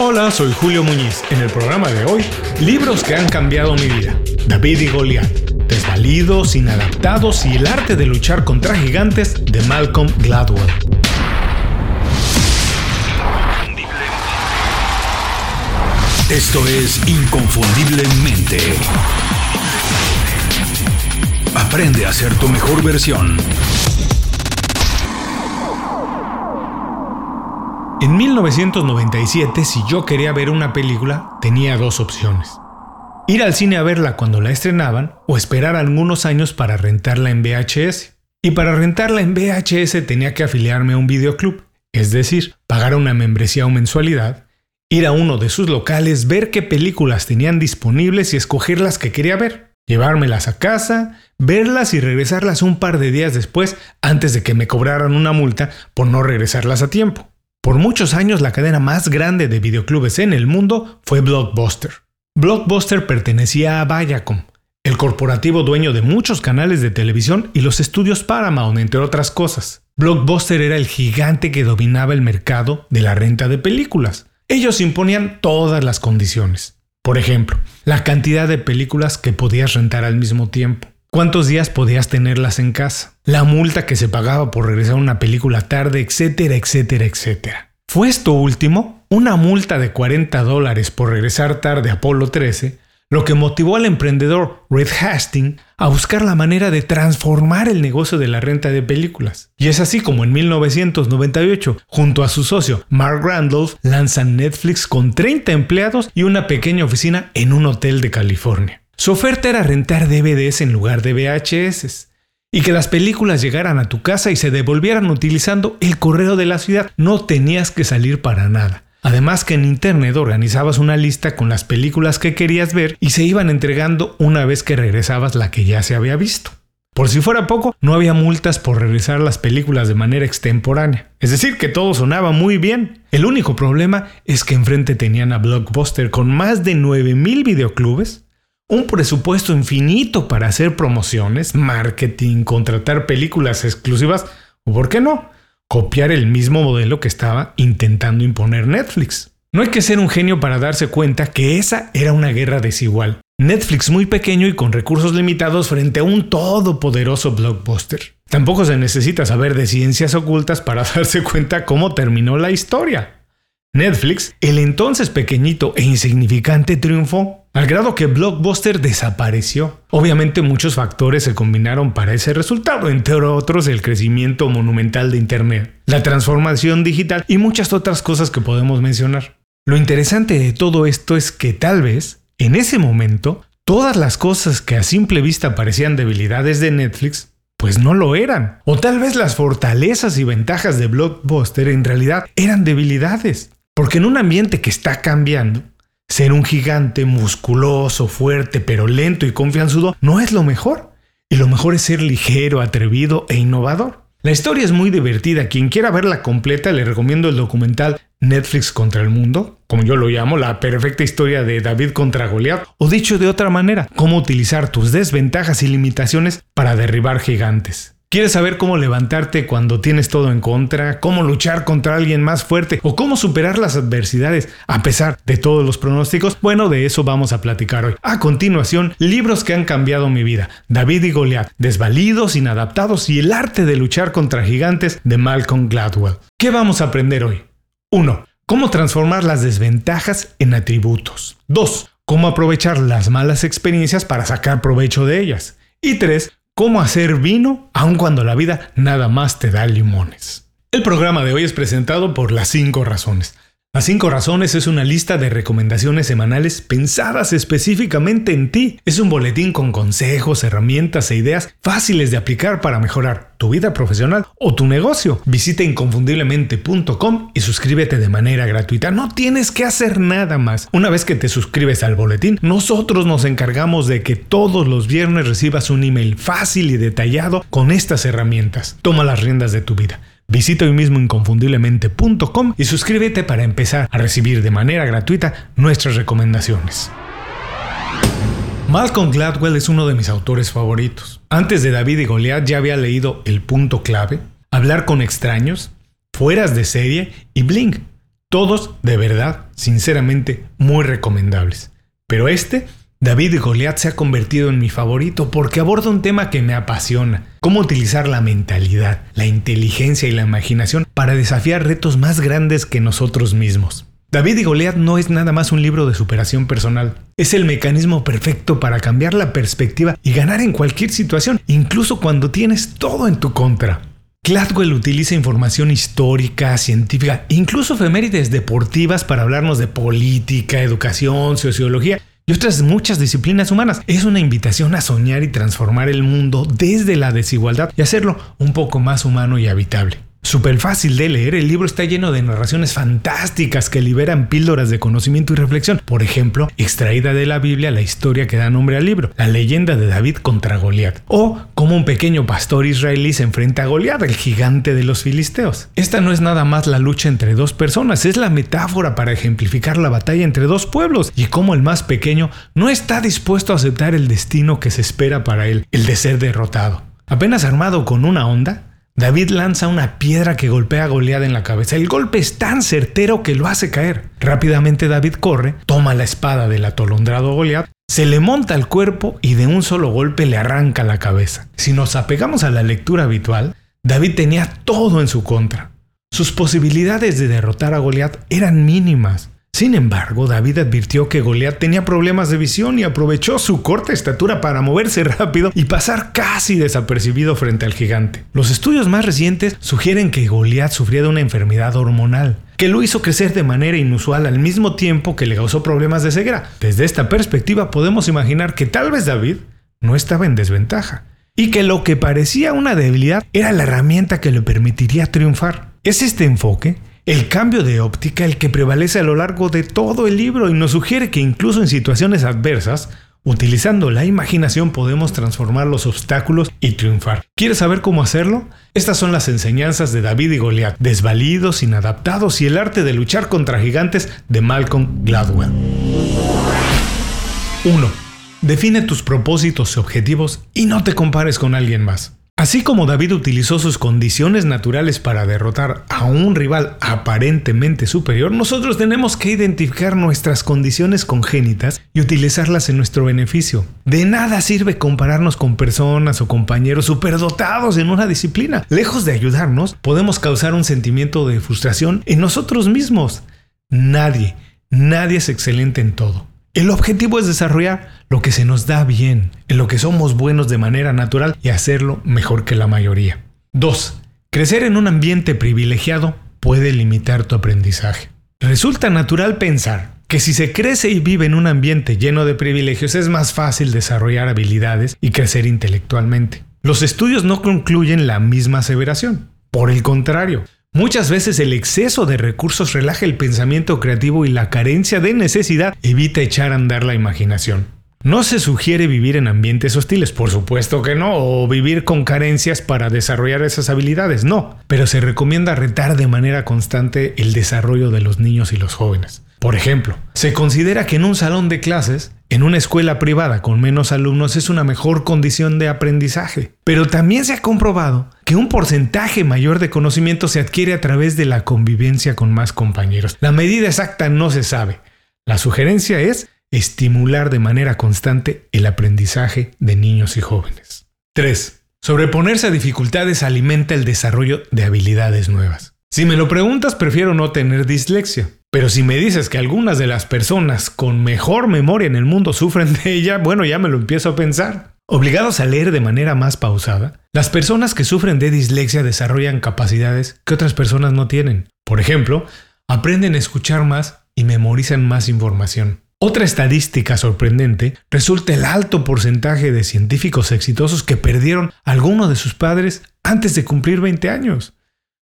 Hola, soy Julio Muñiz. En el programa de hoy, libros que han cambiado mi vida. David y Goliat, Desvalidos, Inadaptados y el arte de luchar contra gigantes de Malcolm Gladwell. Esto es Inconfundiblemente. Aprende a ser tu mejor versión. En 1997, si yo quería ver una película, tenía dos opciones. Ir al cine a verla cuando la estrenaban o esperar algunos años para rentarla en VHS. Y para rentarla en VHS tenía que afiliarme a un videoclub, es decir, pagar una membresía o mensualidad, ir a uno de sus locales, ver qué películas tenían disponibles y escoger las que quería ver, llevármelas a casa, verlas y regresarlas un par de días después antes de que me cobraran una multa por no regresarlas a tiempo. Por muchos años la cadena más grande de videoclubes en el mundo fue Blockbuster. Blockbuster pertenecía a Viacom, el corporativo dueño de muchos canales de televisión y los estudios Paramount, entre otras cosas. Blockbuster era el gigante que dominaba el mercado de la renta de películas. Ellos imponían todas las condiciones. Por ejemplo, la cantidad de películas que podías rentar al mismo tiempo, cuántos días podías tenerlas en casa, la multa que se pagaba por regresar una película tarde, etcétera, etcétera, etcétera. Fue esto último, una multa de 40 dólares por regresar tarde a Apolo 13, lo que motivó al emprendedor Reed Hastings a buscar la manera de transformar el negocio de la renta de películas. Y es así como en 1998, junto a su socio Mark Randolph, lanzan Netflix con 30 empleados y una pequeña oficina en un hotel de California. Su oferta era rentar DVDs en lugar de VHS y que las películas llegaran a tu casa y se devolvieran utilizando el correo de la ciudad. No tenías que salir para nada. Además que en internet organizabas una lista con las películas que querías ver y se iban entregando una vez que regresabas la que ya se había visto. Por si fuera poco, no había multas por regresar las películas de manera extemporánea. Es decir, que todo sonaba muy bien. El único problema es que enfrente tenían a Blockbuster con más de 9000 videoclubes un presupuesto infinito para hacer promociones, marketing, contratar películas exclusivas o, ¿por qué no?, copiar el mismo modelo que estaba intentando imponer Netflix. No hay que ser un genio para darse cuenta que esa era una guerra desigual. Netflix muy pequeño y con recursos limitados frente a un todopoderoso blockbuster. Tampoco se necesita saber de ciencias ocultas para darse cuenta cómo terminó la historia. Netflix, el entonces pequeñito e insignificante triunfo, al grado que Blockbuster desapareció. Obviamente muchos factores se combinaron para ese resultado, entre otros el crecimiento monumental de Internet, la transformación digital y muchas otras cosas que podemos mencionar. Lo interesante de todo esto es que tal vez, en ese momento, todas las cosas que a simple vista parecían debilidades de Netflix, pues no lo eran. O tal vez las fortalezas y ventajas de Blockbuster en realidad eran debilidades. Porque en un ambiente que está cambiando, ser un gigante musculoso, fuerte, pero lento y confianzudo no es lo mejor. Y lo mejor es ser ligero, atrevido e innovador. La historia es muy divertida. Quien quiera verla completa, le recomiendo el documental Netflix contra el mundo, como yo lo llamo, la perfecta historia de David contra Goliath, o dicho de otra manera, cómo utilizar tus desventajas y limitaciones para derribar gigantes. ¿Quieres saber cómo levantarte cuando tienes todo en contra? ¿Cómo luchar contra alguien más fuerte? ¿O cómo superar las adversidades a pesar de todos los pronósticos? Bueno, de eso vamos a platicar hoy. A continuación, libros que han cambiado mi vida. David y Goliath, Desvalidos, Inadaptados y el arte de luchar contra gigantes de Malcolm Gladwell. ¿Qué vamos a aprender hoy? 1. Cómo transformar las desventajas en atributos. 2. Cómo aprovechar las malas experiencias para sacar provecho de ellas. Y 3 cómo hacer vino aun cuando la vida nada más te da limones. El programa de hoy es presentado por Las 5 Razones. Las 5 razones es una lista de recomendaciones semanales pensadas específicamente en ti. Es un boletín con consejos, herramientas e ideas fáciles de aplicar para mejorar tu vida profesional o tu negocio. Visita inconfundiblemente.com y suscríbete de manera gratuita. No tienes que hacer nada más. Una vez que te suscribes al boletín, nosotros nos encargamos de que todos los viernes recibas un email fácil y detallado con estas herramientas. Toma las riendas de tu vida. Visita hoy mismo inconfundiblemente.com y suscríbete para empezar a recibir de manera gratuita nuestras recomendaciones. Malcolm Gladwell es uno de mis autores favoritos. Antes de David y Goliath ya había leído El punto clave, Hablar con extraños, Fueras de serie y Blink. Todos, de verdad, sinceramente, muy recomendables. Pero este, David y se ha convertido en mi favorito porque aborda un tema que me apasiona. Cómo utilizar la mentalidad, la inteligencia y la imaginación para desafiar retos más grandes que nosotros mismos. David y Goliat no es nada más un libro de superación personal. Es el mecanismo perfecto para cambiar la perspectiva y ganar en cualquier situación, incluso cuando tienes todo en tu contra. Gladwell utiliza información histórica, científica, incluso efemérides deportivas para hablarnos de política, educación, sociología y otras muchas disciplinas humanas. Es una invitación a soñar y transformar el mundo desde la desigualdad y hacerlo un poco más humano y habitable. Súper fácil de leer, el libro está lleno de narraciones fantásticas que liberan píldoras de conocimiento y reflexión. Por ejemplo, extraída de la Biblia la historia que da nombre al libro, la leyenda de David contra Goliat, o cómo un pequeño pastor israelí se enfrenta a Goliat, el gigante de los filisteos. Esta no es nada más la lucha entre dos personas, es la metáfora para ejemplificar la batalla entre dos pueblos y cómo el más pequeño no está dispuesto a aceptar el destino que se espera para él, el de ser derrotado. Apenas armado con una onda, David lanza una piedra que golpea a Goliat en la cabeza. El golpe es tan certero que lo hace caer. Rápidamente David corre, toma la espada del atolondrado Goliat, se le monta el cuerpo y de un solo golpe le arranca la cabeza. Si nos apegamos a la lectura habitual, David tenía todo en su contra. Sus posibilidades de derrotar a Goliat eran mínimas. Sin embargo, David advirtió que Goliat tenía problemas de visión y aprovechó su corta estatura para moverse rápido y pasar casi desapercibido frente al gigante. Los estudios más recientes sugieren que Goliat sufría de una enfermedad hormonal, que lo hizo crecer de manera inusual al mismo tiempo que le causó problemas de ceguera. Desde esta perspectiva podemos imaginar que tal vez David no estaba en desventaja y que lo que parecía una debilidad era la herramienta que le permitiría triunfar. Es este enfoque el cambio de óptica el que prevalece a lo largo de todo el libro y nos sugiere que incluso en situaciones adversas, utilizando la imaginación podemos transformar los obstáculos y triunfar. ¿Quieres saber cómo hacerlo? Estas son las enseñanzas de David y Goliat, desvalidos, inadaptados y el arte de luchar contra gigantes de Malcolm Gladwell. 1. Define tus propósitos y objetivos y no te compares con alguien más. Así como David utilizó sus condiciones naturales para derrotar a un rival aparentemente superior, nosotros tenemos que identificar nuestras condiciones congénitas y utilizarlas en nuestro beneficio. De nada sirve compararnos con personas o compañeros superdotados en una disciplina. Lejos de ayudarnos, podemos causar un sentimiento de frustración en nosotros mismos. Nadie, nadie es excelente en todo. El objetivo es desarrollar lo que se nos da bien, en lo que somos buenos de manera natural y hacerlo mejor que la mayoría. 2. Crecer en un ambiente privilegiado puede limitar tu aprendizaje. Resulta natural pensar que si se crece y vive en un ambiente lleno de privilegios es más fácil desarrollar habilidades y crecer intelectualmente. Los estudios no concluyen la misma aseveración. Por el contrario, Muchas veces el exceso de recursos relaja el pensamiento creativo y la carencia de necesidad evita echar a andar la imaginación. No se sugiere vivir en ambientes hostiles, por supuesto que no, o vivir con carencias para desarrollar esas habilidades, no, pero se recomienda retar de manera constante el desarrollo de los niños y los jóvenes. Por ejemplo, se considera que en un salón de clases, en una escuela privada con menos alumnos es una mejor condición de aprendizaje. Pero también se ha comprobado que un porcentaje mayor de conocimiento se adquiere a través de la convivencia con más compañeros. La medida exacta no se sabe. La sugerencia es estimular de manera constante el aprendizaje de niños y jóvenes. 3. Sobreponerse a dificultades alimenta el desarrollo de habilidades nuevas. Si me lo preguntas, prefiero no tener dislexia. Pero si me dices que algunas de las personas con mejor memoria en el mundo sufren de ella, bueno, ya me lo empiezo a pensar. Obligados a leer de manera más pausada, las personas que sufren de dislexia desarrollan capacidades que otras personas no tienen. Por ejemplo, aprenden a escuchar más y memorizan más información. Otra estadística sorprendente resulta el alto porcentaje de científicos exitosos que perdieron alguno de sus padres antes de cumplir 20 años.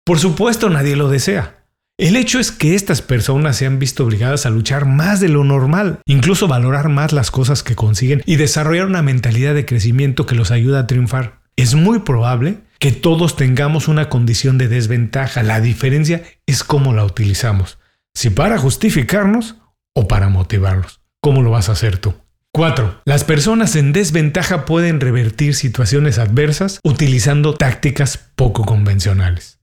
Por supuesto nadie lo desea. El hecho es que estas personas se han visto obligadas a luchar más de lo normal, incluso valorar más las cosas que consiguen y desarrollar una mentalidad de crecimiento que los ayuda a triunfar. Es muy probable que todos tengamos una condición de desventaja. La diferencia es cómo la utilizamos. Si para justificarnos o para motivarlos. ¿Cómo lo vas a hacer tú? 4. Las personas en desventaja pueden revertir situaciones adversas utilizando tácticas poco convencionales.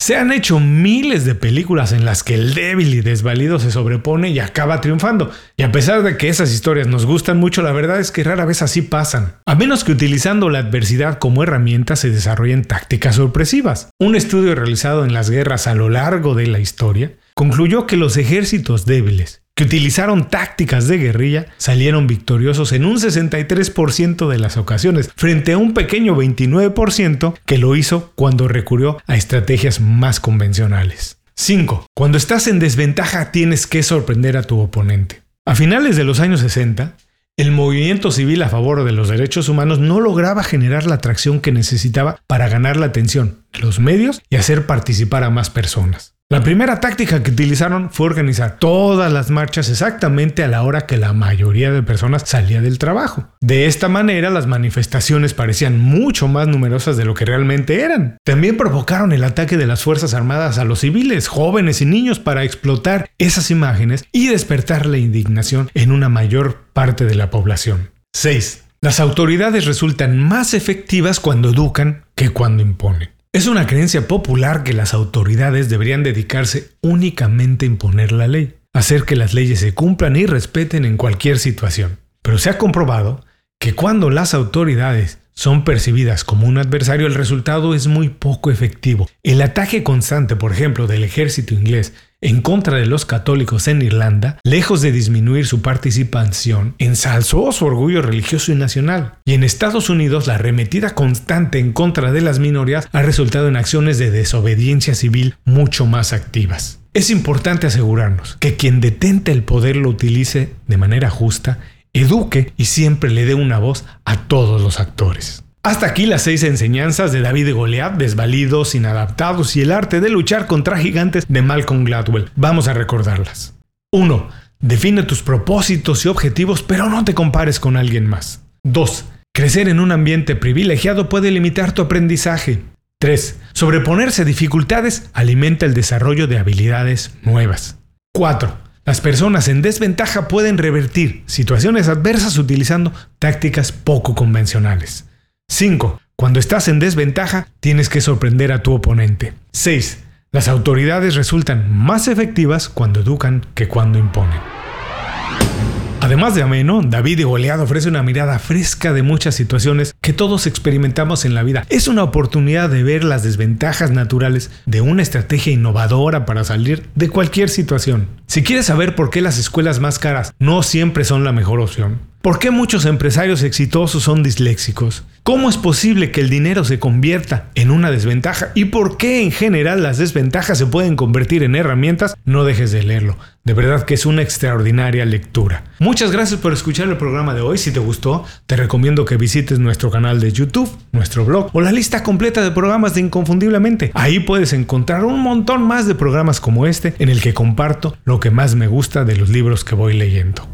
Se han hecho miles de películas en las que el débil y desvalido se sobrepone y acaba triunfando. Y a pesar de que esas historias nos gustan mucho, la verdad es que rara vez así pasan. A menos que utilizando la adversidad como herramienta se desarrollen tácticas sorpresivas. Un estudio realizado en las guerras a lo largo de la historia concluyó que los ejércitos débiles que utilizaron tácticas de guerrilla salieron victoriosos en un 63% de las ocasiones, frente a un pequeño 29% que lo hizo cuando recurrió a estrategias más convencionales. 5. Cuando estás en desventaja tienes que sorprender a tu oponente. A finales de los años 60, el movimiento civil a favor de los derechos humanos no lograba generar la atracción que necesitaba para ganar la atención de los medios y hacer participar a más personas. La primera táctica que utilizaron fue organizar todas las marchas exactamente a la hora que la mayoría de personas salía del trabajo. De esta manera las manifestaciones parecían mucho más numerosas de lo que realmente eran. También provocaron el ataque de las Fuerzas Armadas a los civiles, jóvenes y niños para explotar esas imágenes y despertar la indignación en una mayor parte de la población. 6. Las autoridades resultan más efectivas cuando educan que cuando imponen. Es una creencia popular que las autoridades deberían dedicarse únicamente a imponer la ley, hacer que las leyes se cumplan y respeten en cualquier situación. Pero se ha comprobado que cuando las autoridades son percibidas como un adversario, el resultado es muy poco efectivo. El ataque constante, por ejemplo, del ejército inglés en contra de los católicos en Irlanda, lejos de disminuir su participación, ensalzó su orgullo religioso y nacional. Y en Estados Unidos, la arremetida constante en contra de las minorías ha resultado en acciones de desobediencia civil mucho más activas. Es importante asegurarnos que quien detente el poder lo utilice de manera justa, eduque y siempre le dé una voz a todos los actores. Hasta aquí las seis enseñanzas de David y Goliat, desvalidos, inadaptados y el arte de luchar contra gigantes de Malcolm Gladwell. Vamos a recordarlas. 1. Define tus propósitos y objetivos, pero no te compares con alguien más. 2. Crecer en un ambiente privilegiado puede limitar tu aprendizaje. 3. Sobreponerse a dificultades alimenta el desarrollo de habilidades nuevas. 4. Las personas en desventaja pueden revertir situaciones adversas utilizando tácticas poco convencionales. 5. Cuando estás en desventaja, tienes que sorprender a tu oponente. 6. Las autoridades resultan más efectivas cuando educan que cuando imponen. Además de ameno, David y Goliat ofrece una mirada fresca de muchas situaciones que todos experimentamos en la vida. Es una oportunidad de ver las desventajas naturales de una estrategia innovadora para salir de cualquier situación. Si quieres saber por qué las escuelas más caras no siempre son la mejor opción, ¿Por qué muchos empresarios exitosos son disléxicos? ¿Cómo es posible que el dinero se convierta en una desventaja? ¿Y por qué en general las desventajas se pueden convertir en herramientas? No dejes de leerlo. De verdad que es una extraordinaria lectura. Muchas gracias por escuchar el programa de hoy. Si te gustó, te recomiendo que visites nuestro canal de YouTube, nuestro blog o la lista completa de programas de Inconfundiblemente. Ahí puedes encontrar un montón más de programas como este en el que comparto lo que más me gusta de los libros que voy leyendo.